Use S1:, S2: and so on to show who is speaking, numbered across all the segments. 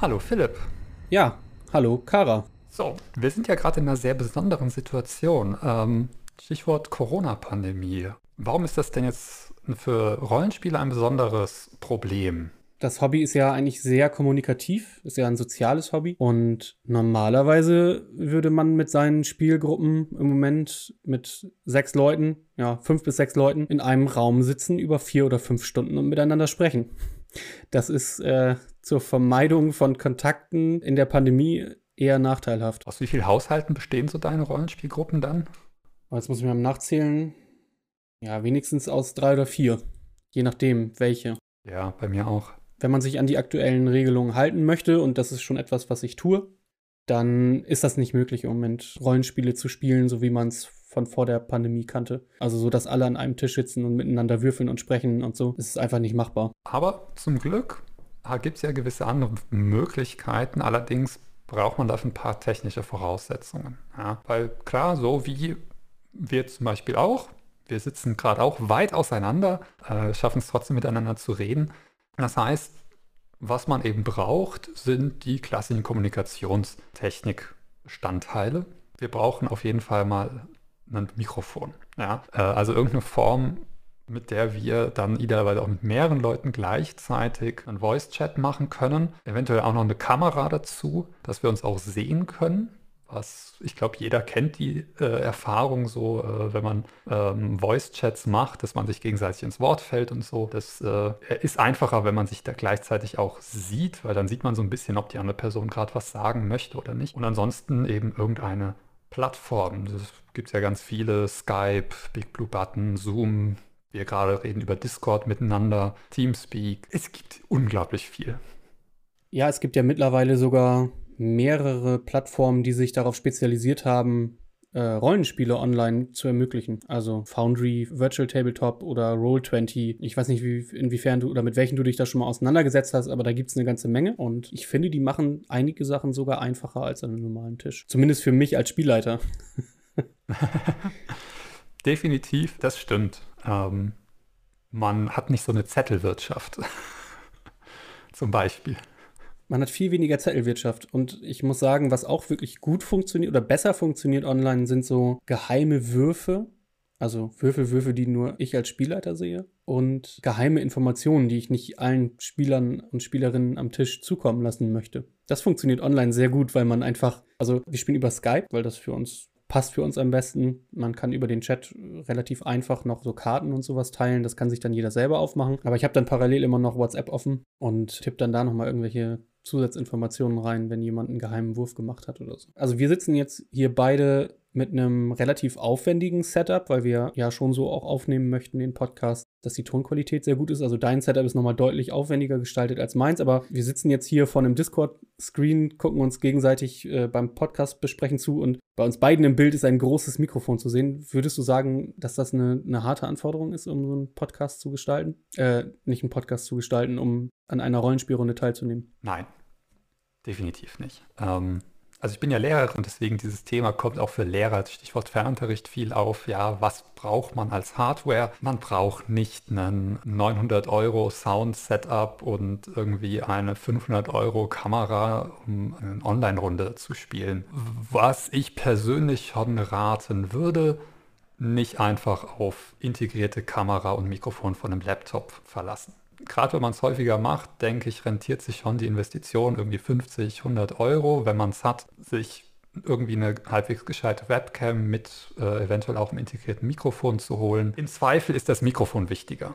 S1: Hallo Philipp.
S2: Ja, hallo Kara.
S1: So, wir sind ja gerade in einer sehr besonderen Situation. Ähm, Stichwort Corona-Pandemie. Warum ist das denn jetzt für Rollenspiele ein besonderes Problem?
S2: Das Hobby ist ja eigentlich sehr kommunikativ, ist ja ein soziales Hobby. Und normalerweise würde man mit seinen Spielgruppen im Moment mit sechs Leuten, ja, fünf bis sechs Leuten in einem Raum sitzen, über vier oder fünf Stunden und miteinander sprechen. Das ist äh, zur Vermeidung von Kontakten in der Pandemie eher nachteilhaft.
S1: Aus wie vielen Haushalten bestehen so deine Rollenspielgruppen dann?
S2: Jetzt muss ich mir mal nachzählen. Ja, wenigstens aus drei oder vier. Je nachdem, welche.
S1: Ja, bei mir auch.
S2: Wenn man sich an die aktuellen Regelungen halten möchte, und das ist schon etwas, was ich tue, dann ist das nicht möglich, im Moment Rollenspiele zu spielen, so wie man es von vor der Pandemie kannte. Also so, dass alle an einem Tisch sitzen und miteinander würfeln und sprechen und so. Das ist einfach nicht machbar.
S1: Aber zum Glück gibt es ja gewisse andere Möglichkeiten. Allerdings braucht man dafür ein paar technische Voraussetzungen. Ja, weil klar, so wie wir zum Beispiel auch, wir sitzen gerade auch weit auseinander, äh, schaffen es trotzdem miteinander zu reden. Das heißt, was man eben braucht, sind die klassischen Kommunikationstechnik-Standteile. Wir brauchen auf jeden Fall mal ein Mikrofon. Ja? Äh, also irgendeine Form, mit der wir dann idealerweise auch mit mehreren Leuten gleichzeitig einen Voice-Chat machen können. Eventuell auch noch eine Kamera dazu, dass wir uns auch sehen können. Was ich glaube, jeder kennt die äh, Erfahrung so, äh, wenn man ähm, Voice-Chats macht, dass man sich gegenseitig ins Wort fällt und so. Das äh, ist einfacher, wenn man sich da gleichzeitig auch sieht, weil dann sieht man so ein bisschen, ob die andere Person gerade was sagen möchte oder nicht. Und ansonsten eben irgendeine Plattform. Das gibt es ja ganz viele, Skype, Big Blue Button, Zoom, wir gerade reden über Discord miteinander, Teamspeak. Es gibt unglaublich viel.
S2: Ja, es gibt ja mittlerweile sogar mehrere Plattformen, die sich darauf spezialisiert haben, äh, Rollenspiele online zu ermöglichen. Also Foundry, Virtual Tabletop oder Roll20. Ich weiß nicht, wie, inwiefern du oder mit welchen du dich da schon mal auseinandergesetzt hast, aber da gibt es eine ganze Menge. Und ich finde, die machen einige Sachen sogar einfacher als an einem normalen Tisch. Zumindest für mich als Spielleiter.
S1: Definitiv, das stimmt. Ähm, man hat nicht so eine Zettelwirtschaft. Zum Beispiel.
S2: Man hat viel weniger Zettelwirtschaft. Und ich muss sagen, was auch wirklich gut funktioniert oder besser funktioniert online, sind so geheime Würfe. Also Würfel, Würfel, die nur ich als Spielleiter sehe. Und geheime Informationen, die ich nicht allen Spielern und Spielerinnen am Tisch zukommen lassen möchte. Das funktioniert online sehr gut, weil man einfach, also wir spielen über Skype, weil das für uns passt für uns am besten. Man kann über den Chat relativ einfach noch so Karten und sowas teilen. Das kann sich dann jeder selber aufmachen. Aber ich habe dann parallel immer noch WhatsApp offen und tippe dann da nochmal irgendwelche Zusatzinformationen rein, wenn jemand einen geheimen Wurf gemacht hat oder so. Also wir sitzen jetzt hier beide mit einem relativ aufwendigen Setup, weil wir ja schon so auch aufnehmen möchten, den Podcast, dass die Tonqualität sehr gut ist. Also dein Setup ist nochmal deutlich aufwendiger gestaltet als meins, aber wir sitzen jetzt hier vor einem Discord-Screen, gucken uns gegenseitig äh, beim Podcast besprechen zu und bei uns beiden im Bild ist ein großes Mikrofon zu sehen. Würdest du sagen, dass das eine, eine harte Anforderung ist, um so einen Podcast zu gestalten? Äh, nicht einen Podcast zu gestalten, um an einer Rollenspielrunde teilzunehmen?
S1: Nein, definitiv nicht. Ähm also ich bin ja Lehrerin deswegen dieses Thema kommt auch für Lehrer, Stichwort Fernunterricht viel auf. Ja, was braucht man als Hardware? Man braucht nicht einen 900 Euro Sound-Setup und irgendwie eine 500 Euro Kamera, um eine Online-Runde zu spielen. Was ich persönlich schon raten würde, nicht einfach auf integrierte Kamera und Mikrofon von einem Laptop verlassen gerade wenn man es häufiger macht, denke ich, rentiert sich schon die Investition irgendwie 50, 100 Euro, wenn man es hat, sich irgendwie eine halbwegs gescheite Webcam mit äh, eventuell auch einem integrierten Mikrofon zu holen. Im Zweifel ist das Mikrofon wichtiger.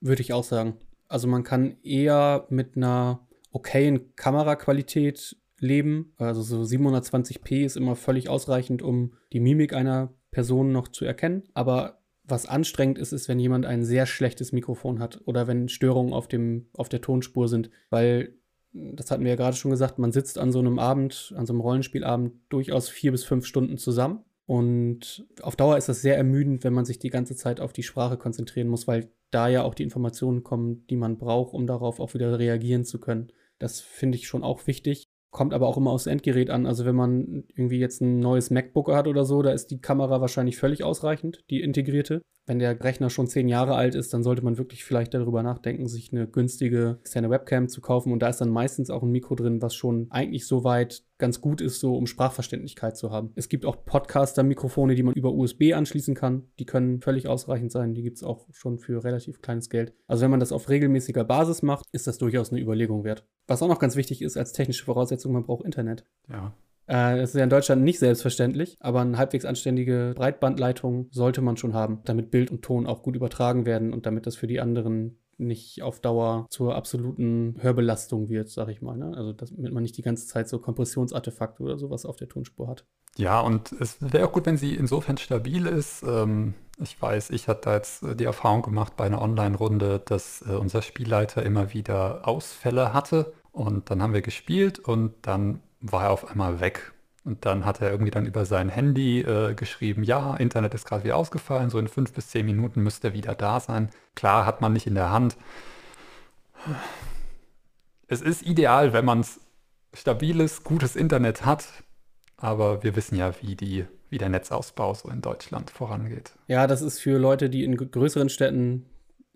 S2: Würde ich auch sagen. Also man kann eher mit einer okayen Kameraqualität leben. Also so 720p ist immer völlig ausreichend, um die Mimik einer Person noch zu erkennen. Aber was anstrengend ist, ist, wenn jemand ein sehr schlechtes Mikrofon hat oder wenn Störungen auf, dem, auf der Tonspur sind, weil, das hatten wir ja gerade schon gesagt, man sitzt an so einem Abend, an so einem Rollenspielabend durchaus vier bis fünf Stunden zusammen. Und auf Dauer ist das sehr ermüdend, wenn man sich die ganze Zeit auf die Sprache konzentrieren muss, weil da ja auch die Informationen kommen, die man braucht, um darauf auch wieder reagieren zu können. Das finde ich schon auch wichtig. Kommt aber auch immer aufs Endgerät an. Also wenn man irgendwie jetzt ein neues MacBook hat oder so, da ist die Kamera wahrscheinlich völlig ausreichend, die integrierte. Wenn der Rechner schon zehn Jahre alt ist, dann sollte man wirklich vielleicht darüber nachdenken, sich eine günstige externe Webcam zu kaufen. Und da ist dann meistens auch ein Mikro drin, was schon eigentlich so weit ganz gut ist, so um Sprachverständlichkeit zu haben. Es gibt auch Podcaster-Mikrofone, die man über USB anschließen kann. Die können völlig ausreichend sein. Die gibt es auch schon für relativ kleines Geld. Also wenn man das auf regelmäßiger Basis macht, ist das durchaus eine Überlegung wert. Was auch noch ganz wichtig ist als technische Voraussetzung, man braucht Internet.
S1: Ja.
S2: Äh, das ist ja in Deutschland nicht selbstverständlich, aber eine halbwegs anständige Breitbandleitung sollte man schon haben, damit Bild und Ton auch gut übertragen werden und damit das für die anderen nicht auf Dauer zur absoluten Hörbelastung wird, sag ich mal. Ne? Also damit man nicht die ganze Zeit so Kompressionsartefakte oder sowas auf der Tonspur hat.
S1: Ja, und es wäre auch gut, wenn sie insofern stabil ist. Ähm, ich weiß, ich hatte da jetzt die Erfahrung gemacht bei einer Online-Runde, dass äh, unser Spielleiter immer wieder Ausfälle hatte. Und dann haben wir gespielt und dann war er auf einmal weg. Und dann hat er irgendwie dann über sein Handy äh, geschrieben, ja, Internet ist gerade wieder ausgefallen, so in fünf bis zehn Minuten müsste er wieder da sein. Klar, hat man nicht in der Hand. Es ist ideal, wenn man stabiles, gutes Internet hat, aber wir wissen ja, wie, die, wie der Netzausbau so in Deutschland vorangeht.
S2: Ja, das ist für Leute, die in größeren Städten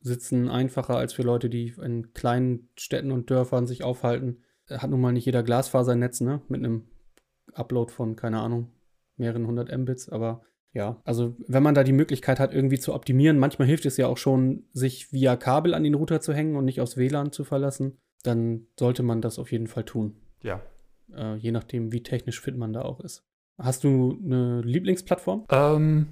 S2: sitzen, einfacher als für Leute, die in kleinen Städten und Dörfern sich aufhalten hat nun mal nicht jeder Glasfasernetz, ne? Mit einem Upload von, keine Ahnung, mehreren hundert Mbits, aber ja, also wenn man da die Möglichkeit hat, irgendwie zu optimieren, manchmal hilft es ja auch schon, sich via Kabel an den Router zu hängen und nicht aus WLAN zu verlassen, dann sollte man das auf jeden Fall tun.
S1: Ja.
S2: Äh, je nachdem, wie technisch fit man da auch ist. Hast du eine Lieblingsplattform?
S1: Ähm,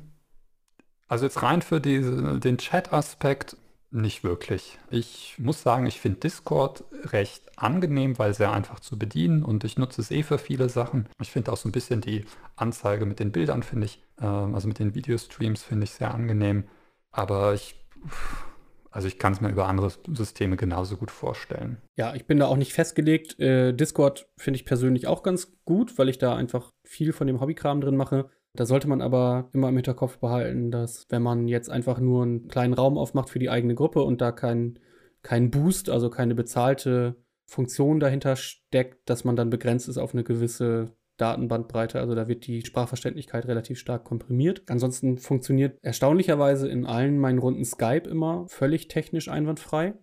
S1: also jetzt rein für diese, den Chat-Aspekt nicht wirklich. Ich muss sagen, ich finde Discord recht angenehm, weil sehr einfach zu bedienen und ich nutze es eh für viele Sachen. Ich finde auch so ein bisschen die Anzeige mit den Bildern, finde ich, äh, also mit den Videostreams finde ich sehr angenehm. Aber ich, also ich kann es mir über andere Systeme genauso gut vorstellen.
S2: Ja, ich bin da auch nicht festgelegt. Äh, Discord finde ich persönlich auch ganz gut, weil ich da einfach viel von dem Hobbykram drin mache. Da sollte man aber immer im Hinterkopf behalten, dass wenn man jetzt einfach nur einen kleinen Raum aufmacht für die eigene Gruppe und da kein, kein Boost, also keine bezahlte Funktion dahinter steckt, dass man dann begrenzt ist auf eine gewisse Datenbandbreite. Also da wird die Sprachverständlichkeit relativ stark komprimiert. Ansonsten funktioniert erstaunlicherweise in allen meinen Runden Skype immer völlig technisch einwandfrei.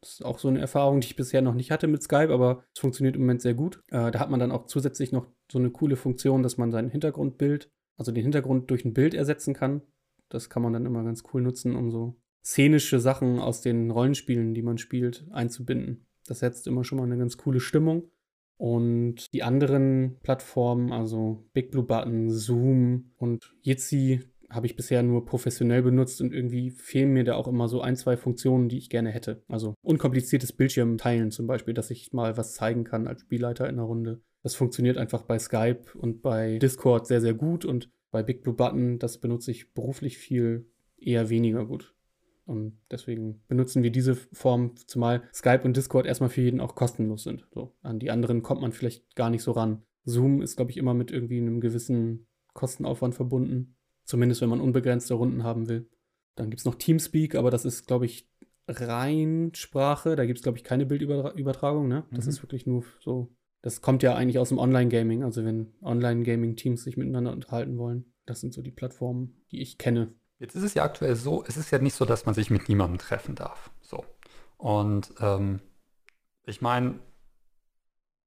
S2: Das ist auch so eine Erfahrung, die ich bisher noch nicht hatte mit Skype, aber es funktioniert im Moment sehr gut. Äh, da hat man dann auch zusätzlich noch so eine coole Funktion, dass man sein Hintergrundbild also den Hintergrund durch ein Bild ersetzen kann. Das kann man dann immer ganz cool nutzen, um so szenische Sachen aus den Rollenspielen, die man spielt, einzubinden. Das setzt immer schon mal eine ganz coole Stimmung. Und die anderen Plattformen, also Big Blue Button, Zoom und Jitsi, habe ich bisher nur professionell benutzt und irgendwie fehlen mir da auch immer so ein, zwei Funktionen, die ich gerne hätte. Also unkompliziertes Bildschirm teilen zum Beispiel, dass ich mal was zeigen kann als Spielleiter in der Runde. Das funktioniert einfach bei Skype und bei Discord sehr, sehr gut und bei Big Blue Button, das benutze ich beruflich viel eher weniger gut. Und deswegen benutzen wir diese Form, zumal Skype und Discord erstmal für jeden auch kostenlos sind. So, an die anderen kommt man vielleicht gar nicht so ran. Zoom ist, glaube ich, immer mit irgendwie einem gewissen Kostenaufwand verbunden. Zumindest wenn man unbegrenzte Runden haben will. Dann gibt es noch Teamspeak, aber das ist, glaube ich, rein Sprache. Da gibt es, glaube ich, keine Bildübertragung. Ne? Das mhm. ist wirklich nur so das kommt ja eigentlich aus dem Online-Gaming, also wenn Online-Gaming-Teams sich miteinander unterhalten wollen. Das sind so die Plattformen, die ich kenne.
S1: Jetzt ist es ja aktuell so, es ist ja nicht so, dass man sich mit niemandem treffen darf. So. Und ähm, ich meine,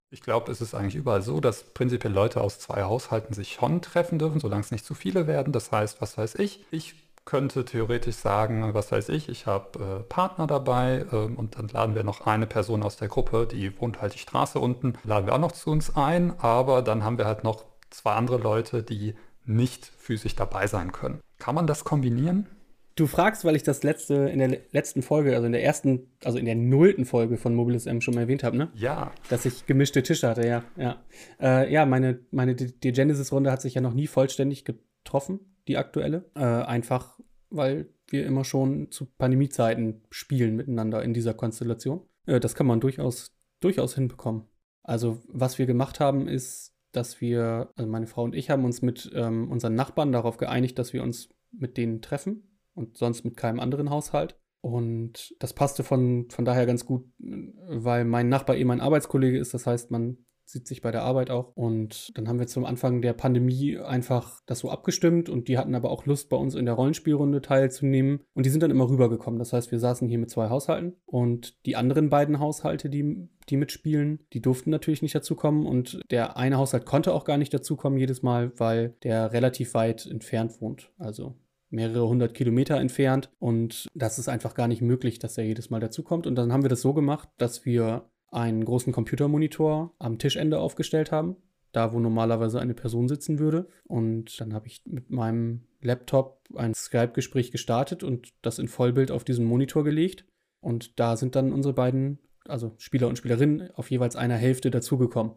S1: ich glaube, es ist eigentlich überall so, dass prinzipiell Leute aus zwei Haushalten sich schon treffen dürfen, solange es nicht zu viele werden. Das heißt, was weiß ich, ich könnte theoretisch sagen, was weiß ich, ich habe äh, Partner dabei äh, und dann laden wir noch eine Person aus der Gruppe, die wohnt halt die Straße unten, laden wir auch noch zu uns ein, aber dann haben wir halt noch zwei andere Leute, die nicht physisch dabei sein können. Kann man das kombinieren?
S2: Du fragst, weil ich das letzte, in der letzten Folge, also in der ersten, also in der nullten Folge von Mobilis M schon mal erwähnt habe, ne?
S1: Ja.
S2: Dass ich gemischte Tische hatte, ja. Ja, äh, ja meine, meine Die Genesis-Runde hat sich ja noch nie vollständig getroffen die aktuelle. Äh, einfach, weil wir immer schon zu Pandemiezeiten spielen miteinander in dieser Konstellation. Äh, das kann man durchaus, durchaus hinbekommen. Also, was wir gemacht haben, ist, dass wir, also meine Frau und ich haben uns mit ähm, unseren Nachbarn darauf geeinigt, dass wir uns mit denen treffen und sonst mit keinem anderen Haushalt. Und das passte von, von daher ganz gut, weil mein Nachbar eben mein Arbeitskollege ist. Das heißt, man sieht sich bei der Arbeit auch. Und dann haben wir zum Anfang der Pandemie einfach das so abgestimmt und die hatten aber auch Lust, bei uns in der Rollenspielrunde teilzunehmen. Und die sind dann immer rübergekommen. Das heißt, wir saßen hier mit zwei Haushalten und die anderen beiden Haushalte, die, die mitspielen, die durften natürlich nicht dazukommen. Und der eine Haushalt konnte auch gar nicht dazukommen jedes Mal, weil der relativ weit entfernt wohnt. Also mehrere hundert Kilometer entfernt und das ist einfach gar nicht möglich, dass er jedes Mal dazukommt. Und dann haben wir das so gemacht, dass wir einen großen Computermonitor am Tischende aufgestellt haben, da wo normalerweise eine Person sitzen würde. Und dann habe ich mit meinem Laptop ein Skype-Gespräch gestartet und das in Vollbild auf diesen Monitor gelegt. Und da sind dann unsere beiden, also Spieler und Spielerinnen, auf jeweils einer Hälfte dazugekommen.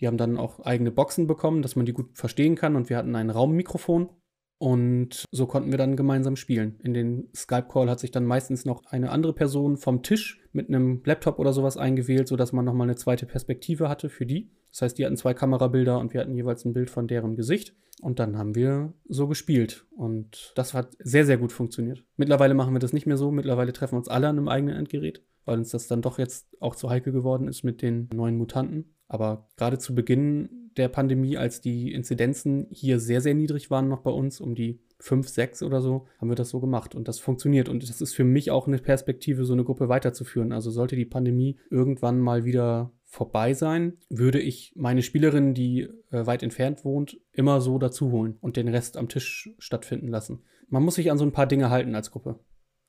S2: Die haben dann auch eigene Boxen bekommen, dass man die gut verstehen kann. Und wir hatten ein Raummikrofon und so konnten wir dann gemeinsam spielen. In den Skype-Call hat sich dann meistens noch eine andere Person vom Tisch mit einem Laptop oder sowas eingewählt, sodass man nochmal eine zweite Perspektive hatte für die. Das heißt, die hatten zwei Kamerabilder und wir hatten jeweils ein Bild von deren Gesicht. Und dann haben wir so gespielt. Und das hat sehr, sehr gut funktioniert. Mittlerweile machen wir das nicht mehr so. Mittlerweile treffen uns alle an einem eigenen Endgerät, weil uns das dann doch jetzt auch zu heikel geworden ist mit den neuen Mutanten. Aber gerade zu Beginn der Pandemie, als die Inzidenzen hier sehr, sehr niedrig waren, noch bei uns, um die 5, 6 oder so, haben wir das so gemacht. Und das funktioniert. Und das ist für mich auch eine Perspektive, so eine Gruppe weiterzuführen. Also sollte die Pandemie irgendwann mal wieder vorbei sein, würde ich meine Spielerin, die äh, weit entfernt wohnt, immer so dazu holen und den Rest am Tisch stattfinden lassen. Man muss sich an so ein paar Dinge halten als Gruppe.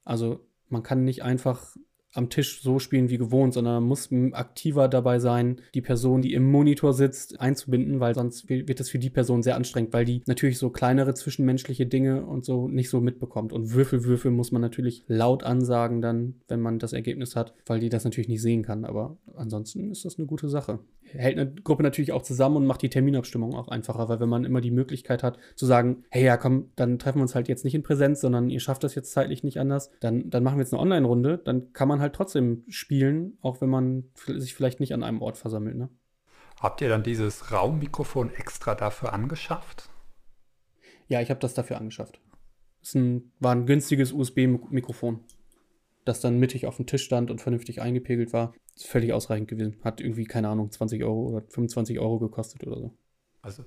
S2: Also man kann nicht einfach am Tisch so spielen wie gewohnt, sondern muss aktiver dabei sein, die Person, die im Monitor sitzt, einzubinden, weil sonst wird das für die Person sehr anstrengend, weil die natürlich so kleinere zwischenmenschliche Dinge und so nicht so mitbekommt. Und Würfel, Würfel muss man natürlich laut ansagen dann, wenn man das Ergebnis hat, weil die das natürlich nicht sehen kann. Aber ansonsten ist das eine gute Sache hält eine Gruppe natürlich auch zusammen und macht die Terminabstimmung auch einfacher, weil wenn man immer die Möglichkeit hat zu sagen, hey ja, komm, dann treffen wir uns halt jetzt nicht in Präsenz, sondern ihr schafft das jetzt zeitlich nicht anders, dann, dann machen wir jetzt eine Online-Runde, dann kann man halt trotzdem spielen, auch wenn man sich vielleicht nicht an einem Ort versammelt. Ne?
S1: Habt ihr dann dieses Raummikrofon extra dafür angeschafft?
S2: Ja, ich habe das dafür angeschafft. Es war ein günstiges USB-Mikrofon das dann mittig auf dem Tisch stand und vernünftig eingepegelt war. Ist völlig ausreichend gewesen. Hat irgendwie, keine Ahnung, 20 Euro oder 25 Euro gekostet oder so.
S1: Also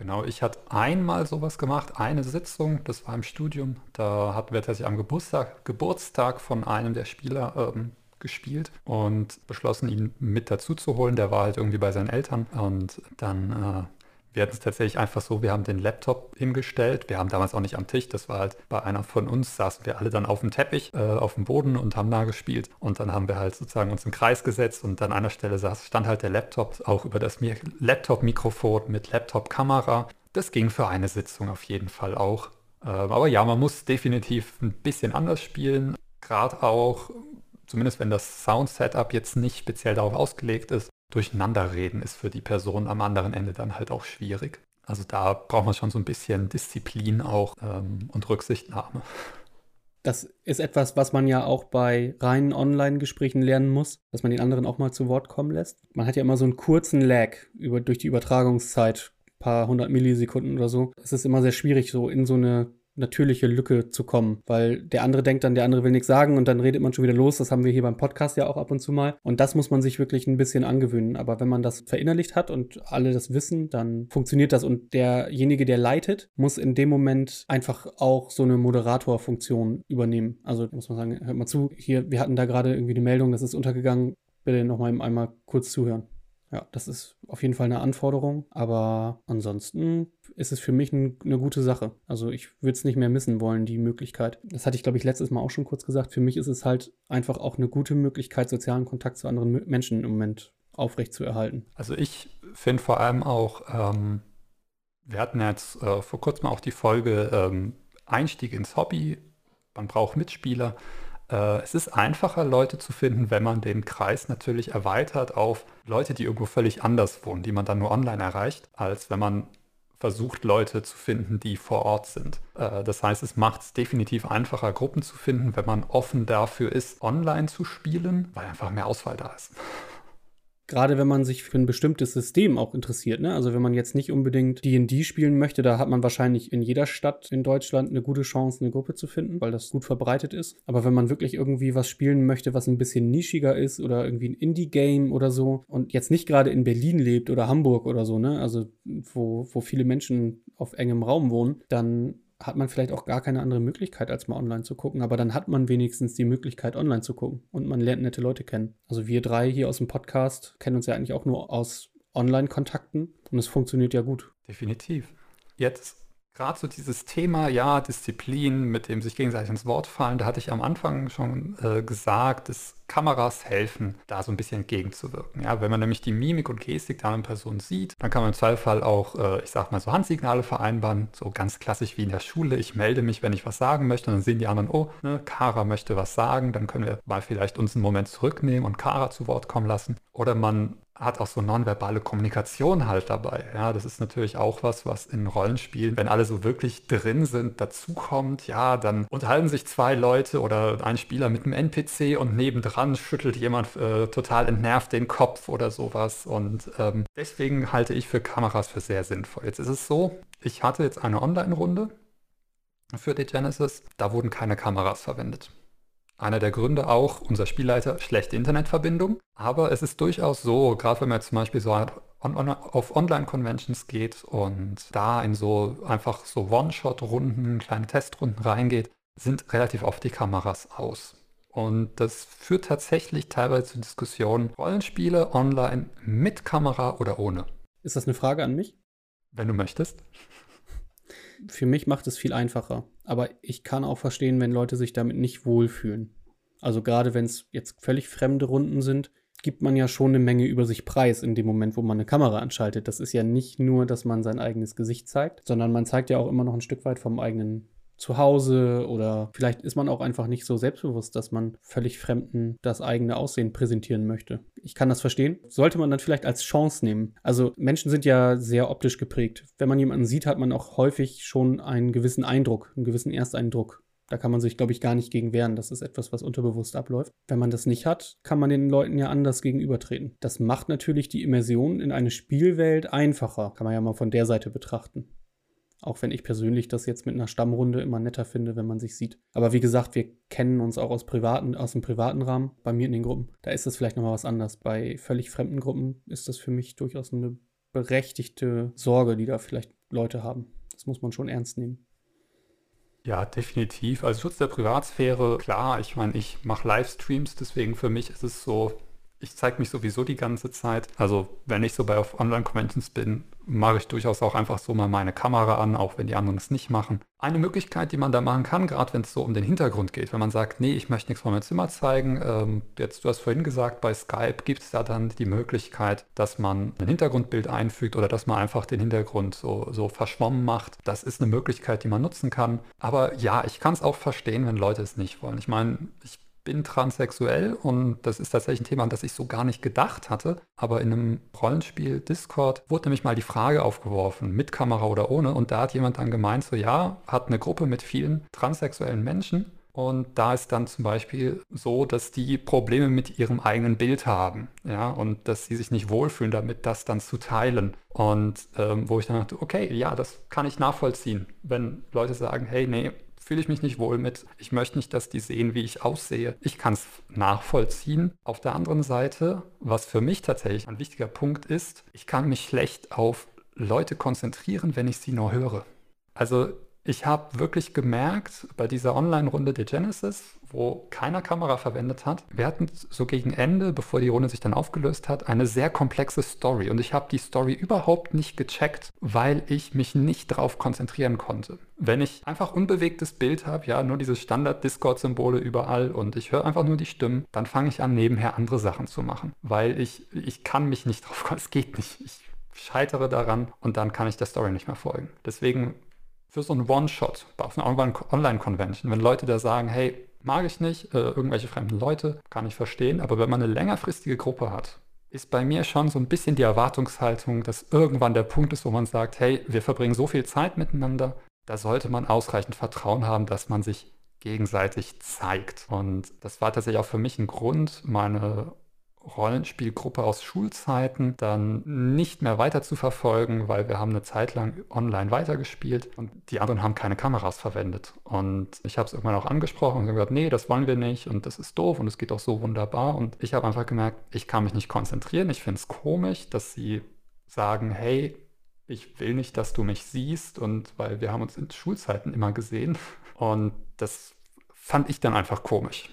S1: Genau, ich hatte einmal sowas gemacht, eine Sitzung, das war im Studium. Da hatten wir tatsächlich am Geburtstag, Geburtstag von einem der Spieler ähm, gespielt und beschlossen, ihn mit dazu zu holen. Der war halt irgendwie bei seinen Eltern und dann äh, wir hatten es tatsächlich einfach so, wir haben den Laptop hingestellt. Wir haben damals auch nicht am Tisch, das war halt bei einer von uns, saßen wir alle dann auf dem Teppich, äh, auf dem Boden und haben da gespielt. Und dann haben wir halt sozusagen uns im Kreis gesetzt und an einer Stelle saß, stand halt der Laptop auch über das Laptop-Mikrofon mit Laptop-Kamera. Das ging für eine Sitzung auf jeden Fall auch. Äh, aber ja, man muss definitiv ein bisschen anders spielen. Gerade auch, zumindest wenn das Sound-Setup jetzt nicht speziell darauf ausgelegt ist, Durcheinanderreden ist für die Person am anderen Ende dann halt auch schwierig. Also da braucht man schon so ein bisschen Disziplin auch ähm, und Rücksichtnahme.
S2: Das ist etwas, was man ja auch bei reinen Online-Gesprächen lernen muss, dass man den anderen auch mal zu Wort kommen lässt. Man hat ja immer so einen kurzen Lag über, durch die Übertragungszeit, paar hundert Millisekunden oder so. Es ist immer sehr schwierig, so in so eine natürliche Lücke zu kommen, weil der andere denkt dann, der andere will nichts sagen und dann redet man schon wieder los. Das haben wir hier beim Podcast ja auch ab und zu mal. Und das muss man sich wirklich ein bisschen angewöhnen. Aber wenn man das verinnerlicht hat und alle das wissen, dann funktioniert das. Und derjenige, der leitet, muss in dem Moment einfach auch so eine Moderatorfunktion übernehmen. Also muss man sagen, hört mal zu, hier, wir hatten da gerade irgendwie eine Meldung, das ist untergegangen. Bitte nochmal einmal kurz zuhören. Ja, das ist auf jeden Fall eine Anforderung, aber ansonsten ist es für mich ein, eine gute Sache. Also ich würde es nicht mehr missen wollen, die Möglichkeit. Das hatte ich, glaube ich, letztes Mal auch schon kurz gesagt. Für mich ist es halt einfach auch eine gute Möglichkeit, sozialen Kontakt zu anderen Menschen im Moment aufrecht zu erhalten.
S1: Also ich finde vor allem auch, ähm, wir hatten jetzt äh, vor kurzem auch die Folge ähm, Einstieg ins Hobby. Man braucht Mitspieler. Äh, es ist einfacher, Leute zu finden, wenn man den Kreis natürlich erweitert auf Leute, die irgendwo völlig anders wohnen, die man dann nur online erreicht, als wenn man versucht, Leute zu finden, die vor Ort sind. Äh, das heißt, es macht es definitiv einfacher, Gruppen zu finden, wenn man offen dafür ist, online zu spielen, weil einfach mehr Auswahl da ist.
S2: Gerade wenn man sich für ein bestimmtes System auch interessiert. Ne? Also wenn man jetzt nicht unbedingt D&D spielen möchte, da hat man wahrscheinlich in jeder Stadt in Deutschland eine gute Chance, eine Gruppe zu finden, weil das gut verbreitet ist. Aber wenn man wirklich irgendwie was spielen möchte, was ein bisschen nischiger ist oder irgendwie ein Indie-Game oder so und jetzt nicht gerade in Berlin lebt oder Hamburg oder so, ne? also wo, wo viele Menschen auf engem Raum wohnen, dann hat man vielleicht auch gar keine andere Möglichkeit, als mal online zu gucken. Aber dann hat man wenigstens die Möglichkeit, online zu gucken. Und man lernt nette Leute kennen. Also wir drei hier aus dem Podcast kennen uns ja eigentlich auch nur aus Online-Kontakten. Und es funktioniert ja gut.
S1: Definitiv. Jetzt gerade so dieses Thema, ja, Disziplin, mit dem sich gegenseitig ins Wort fallen, da hatte ich am Anfang schon äh, gesagt, dass Kameras helfen, da so ein bisschen entgegenzuwirken. Ja, wenn man nämlich die Mimik und Gestik der anderen Person sieht, dann kann man im Zweifel auch, äh, ich sag mal, so Handsignale vereinbaren, so ganz klassisch wie in der Schule. Ich melde mich, wenn ich was sagen möchte, und dann sehen die anderen, oh, ne, Kara möchte was sagen, dann können wir mal vielleicht uns einen Moment zurücknehmen und Kara zu Wort kommen lassen. Oder man hat auch so nonverbale Kommunikation halt dabei. Ja, das ist natürlich auch was, was in Rollenspielen, wenn alle so wirklich drin sind, dazukommt. Ja, dann unterhalten sich zwei Leute oder ein Spieler mit einem NPC und nebendran schüttelt jemand äh, total entnervt den Kopf oder sowas. Und ähm, deswegen halte ich für Kameras für sehr sinnvoll. Jetzt ist es so, ich hatte jetzt eine Online-Runde für die Genesis. Da wurden keine Kameras verwendet. Einer der Gründe auch, unser Spielleiter, schlechte Internetverbindung. Aber es ist durchaus so, gerade wenn man zum Beispiel so auf Online-Conventions geht und da in so einfach so One-Shot-Runden, kleine Testrunden reingeht, sind relativ oft die Kameras aus. Und das führt tatsächlich teilweise zu Diskussionen, Rollenspiele online mit Kamera oder ohne.
S2: Ist das eine Frage an mich?
S1: Wenn du möchtest.
S2: Für mich macht es viel einfacher. Aber ich kann auch verstehen, wenn Leute sich damit nicht wohlfühlen. Also gerade wenn es jetzt völlig fremde Runden sind, gibt man ja schon eine Menge über sich preis in dem Moment, wo man eine Kamera anschaltet. Das ist ja nicht nur, dass man sein eigenes Gesicht zeigt, sondern man zeigt ja auch immer noch ein Stück weit vom eigenen zu Hause oder vielleicht ist man auch einfach nicht so selbstbewusst, dass man völlig Fremden das eigene Aussehen präsentieren möchte. Ich kann das verstehen. Sollte man dann vielleicht als Chance nehmen. Also Menschen sind ja sehr optisch geprägt. Wenn man jemanden sieht, hat man auch häufig schon einen gewissen Eindruck, einen gewissen Ersteindruck. Da kann man sich, glaube ich, gar nicht gegen wehren. Das ist etwas, was unterbewusst abläuft. Wenn man das nicht hat, kann man den Leuten ja anders gegenübertreten. Das macht natürlich die Immersion in eine Spielwelt einfacher. Kann man ja mal von der Seite betrachten. Auch wenn ich persönlich das jetzt mit einer Stammrunde immer netter finde, wenn man sich sieht. Aber wie gesagt, wir kennen uns auch aus, privaten, aus dem privaten Rahmen, bei mir in den Gruppen. Da ist das vielleicht nochmal was anderes. Bei völlig fremden Gruppen ist das für mich durchaus eine berechtigte Sorge, die da vielleicht Leute haben. Das muss man schon ernst nehmen.
S1: Ja, definitiv. Also Schutz der Privatsphäre, klar, ich meine, ich mache Livestreams, deswegen für mich ist es so, ich zeige mich sowieso die ganze Zeit. Also wenn ich so bei Online-Conventions bin, mache ich durchaus auch einfach so mal meine Kamera an, auch wenn die anderen es nicht machen. Eine Möglichkeit, die man da machen kann, gerade wenn es so um den Hintergrund geht, wenn man sagt, nee, ich möchte nichts von meinem Zimmer zeigen. Ähm, jetzt, du hast vorhin gesagt, bei Skype gibt es da dann die Möglichkeit, dass man ein Hintergrundbild einfügt oder dass man einfach den Hintergrund so, so verschwommen macht. Das ist eine Möglichkeit, die man nutzen kann. Aber ja, ich kann es auch verstehen, wenn Leute es nicht wollen. Ich meine, ich bin transsexuell und das ist tatsächlich ein Thema, an das ich so gar nicht gedacht hatte. Aber in einem Rollenspiel Discord wurde nämlich mal die Frage aufgeworfen, mit Kamera oder ohne. Und da hat jemand dann gemeint, so ja, hat eine Gruppe mit vielen transsexuellen Menschen. Und da ist dann zum Beispiel so, dass die Probleme mit ihrem eigenen Bild haben, ja, und dass sie sich nicht wohlfühlen damit, das dann zu teilen. Und ähm, wo ich dann dachte, okay, ja, das kann ich nachvollziehen, wenn Leute sagen, hey, nee, fühle ich mich nicht wohl mit. Ich möchte nicht, dass die sehen, wie ich aussehe. Ich kann es nachvollziehen. Auf der anderen Seite, was für mich tatsächlich ein wichtiger Punkt ist, ich kann mich schlecht auf Leute konzentrieren, wenn ich sie nur höre. Also ich habe wirklich gemerkt bei dieser Online-Runde der Genesis, wo keiner Kamera verwendet hat, wir hatten so gegen Ende, bevor die Runde sich dann aufgelöst hat, eine sehr komplexe Story. Und ich habe die Story überhaupt nicht gecheckt, weil ich mich nicht darauf konzentrieren konnte. Wenn ich einfach unbewegtes Bild habe, ja, nur diese Standard-Discord-Symbole überall und ich höre einfach nur die Stimmen, dann fange ich an, nebenher andere Sachen zu machen. Weil ich, ich kann mich nicht drauf, es geht nicht. Ich scheitere daran und dann kann ich der Story nicht mehr folgen. Deswegen für so einen One-Shot auf einer Online-Convention, wenn Leute da sagen, hey, mag ich nicht, äh, irgendwelche fremden Leute, kann ich verstehen, aber wenn man eine längerfristige Gruppe hat, ist bei mir schon so ein bisschen die Erwartungshaltung, dass irgendwann der Punkt ist, wo man sagt, hey, wir verbringen so viel Zeit miteinander, da sollte man ausreichend Vertrauen haben, dass man sich gegenseitig zeigt. Und das war tatsächlich auch für mich ein Grund, meine Rollenspielgruppe aus Schulzeiten dann nicht mehr weiter zu verfolgen, weil wir haben eine Zeit lang online weitergespielt und die anderen haben keine Kameras verwendet. Und ich habe es irgendwann auch angesprochen und gesagt, nee, das wollen wir nicht und das ist doof und es geht auch so wunderbar. Und ich habe einfach gemerkt, ich kann mich nicht konzentrieren. Ich finde es komisch, dass sie sagen, hey, ich will nicht, dass du mich siehst und weil wir haben uns in Schulzeiten immer gesehen. Und das fand ich dann einfach komisch.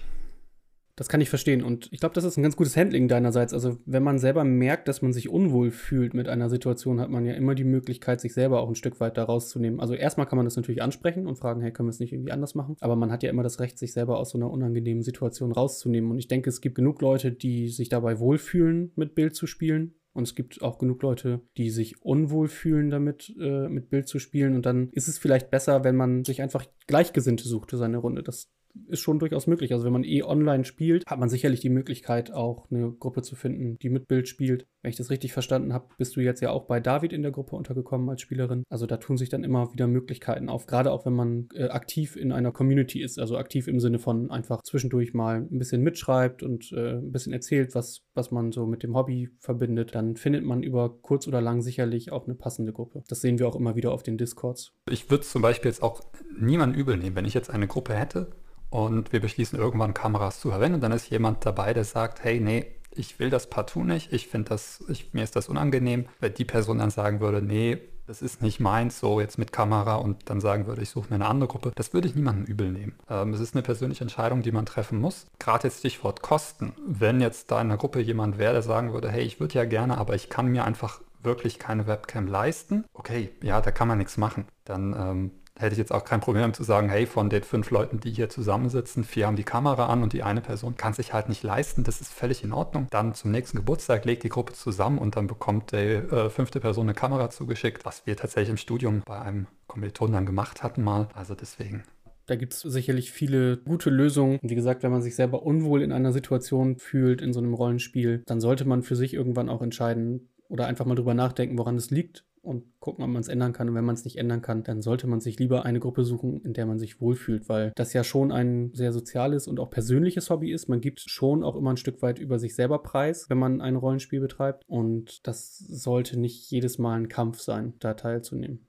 S2: Das kann ich verstehen. Und ich glaube, das ist ein ganz gutes Handling deinerseits. Also, wenn man selber merkt, dass man sich unwohl fühlt mit einer Situation, hat man ja immer die Möglichkeit, sich selber auch ein Stück weit da rauszunehmen. Also, erstmal kann man das natürlich ansprechen und fragen, hey, können wir es nicht irgendwie anders machen? Aber man hat ja immer das Recht, sich selber aus so einer unangenehmen Situation rauszunehmen. Und ich denke, es gibt genug Leute, die sich dabei wohlfühlen, mit Bild zu spielen. Und es gibt auch genug Leute, die sich unwohl fühlen damit, äh, mit Bild zu spielen. Und dann ist es vielleicht besser, wenn man sich einfach Gleichgesinnte sucht für seine Runde. Das ist schon durchaus möglich. Also wenn man eh online spielt, hat man sicherlich die Möglichkeit, auch eine Gruppe zu finden, die mit Bild spielt. Wenn ich das richtig verstanden habe, bist du jetzt ja auch bei David in der Gruppe untergekommen als Spielerin. Also da tun sich dann immer wieder Möglichkeiten auf, gerade auch wenn man äh, aktiv in einer Community ist, also aktiv im Sinne von einfach zwischendurch mal ein bisschen mitschreibt und äh, ein bisschen erzählt, was, was man so mit dem Hobby verbindet, dann findet man über kurz oder lang sicherlich auch eine passende Gruppe. Das sehen wir auch immer wieder auf den Discords.
S1: Ich würde zum Beispiel jetzt auch niemanden übel nehmen, wenn ich jetzt eine Gruppe hätte und wir beschließen irgendwann Kameras zu verwenden und dann ist jemand dabei, der sagt, hey, nee, ich will das partout nicht, ich finde das, ich, mir ist das unangenehm. Wenn die Person dann sagen würde, nee, das ist nicht meins, so jetzt mit Kamera und dann sagen würde, ich suche mir eine andere Gruppe, das würde ich niemandem übel nehmen. Ähm, es ist eine persönliche Entscheidung, die man treffen muss. Gerade jetzt Stichwort Kosten. Wenn jetzt da in einer Gruppe jemand wäre, der sagen würde, hey, ich würde ja gerne, aber ich kann mir einfach wirklich keine Webcam leisten, okay, ja, da kann man nichts machen. Dann ähm, hätte ich jetzt auch kein Problem zu sagen, hey, von den fünf Leuten, die hier zusammensitzen, vier haben die Kamera an und die eine Person kann sich halt nicht leisten, das ist völlig in Ordnung. Dann zum nächsten Geburtstag legt die Gruppe zusammen und dann bekommt die äh, fünfte Person eine Kamera zugeschickt, was wir tatsächlich im Studium bei einem Kommilitonen dann gemacht hatten mal. Also deswegen.
S2: Da gibt es sicherlich viele gute Lösungen. Wie gesagt, wenn man sich selber unwohl in einer Situation fühlt, in so einem Rollenspiel, dann sollte man für sich irgendwann auch entscheiden oder einfach mal drüber nachdenken, woran es liegt und gucken, ob man es ändern kann. Und wenn man es nicht ändern kann, dann sollte man sich lieber eine Gruppe suchen, in der man sich wohlfühlt, weil das ja schon ein sehr soziales und auch persönliches Hobby ist. Man gibt schon auch immer ein Stück weit über sich selber preis, wenn man ein Rollenspiel betreibt. Und das sollte nicht jedes Mal ein Kampf sein, da teilzunehmen.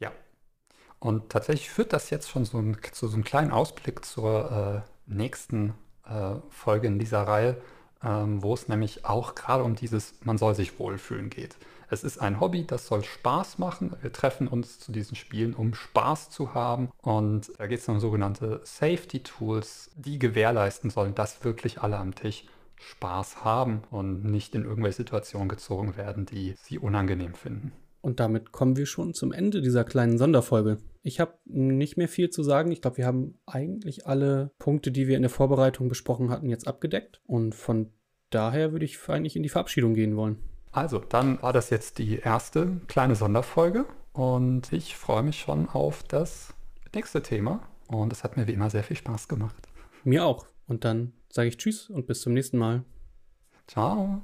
S1: Ja. Und tatsächlich führt das jetzt schon so ein, zu so einem kleinen Ausblick zur äh, nächsten äh, Folge in dieser Reihe, ähm, wo es nämlich auch gerade um dieses Man soll sich wohlfühlen geht. Es ist ein Hobby, das soll Spaß machen. Wir treffen uns zu diesen Spielen, um Spaß zu haben. Und da geht es um sogenannte Safety Tools, die gewährleisten sollen, dass wirklich alle am Tisch Spaß haben und nicht in irgendwelche Situationen gezogen werden, die sie unangenehm finden.
S2: Und damit kommen wir schon zum Ende dieser kleinen Sonderfolge. Ich habe nicht mehr viel zu sagen. Ich glaube, wir haben eigentlich alle Punkte, die wir in der Vorbereitung besprochen hatten, jetzt abgedeckt. Und von daher würde ich eigentlich in die Verabschiedung gehen wollen.
S1: Also, dann war das jetzt die erste kleine Sonderfolge und ich freue mich schon auf das nächste Thema und es hat mir wie immer sehr viel Spaß gemacht.
S2: Mir auch. Und dann sage ich Tschüss und bis zum nächsten Mal.
S1: Ciao.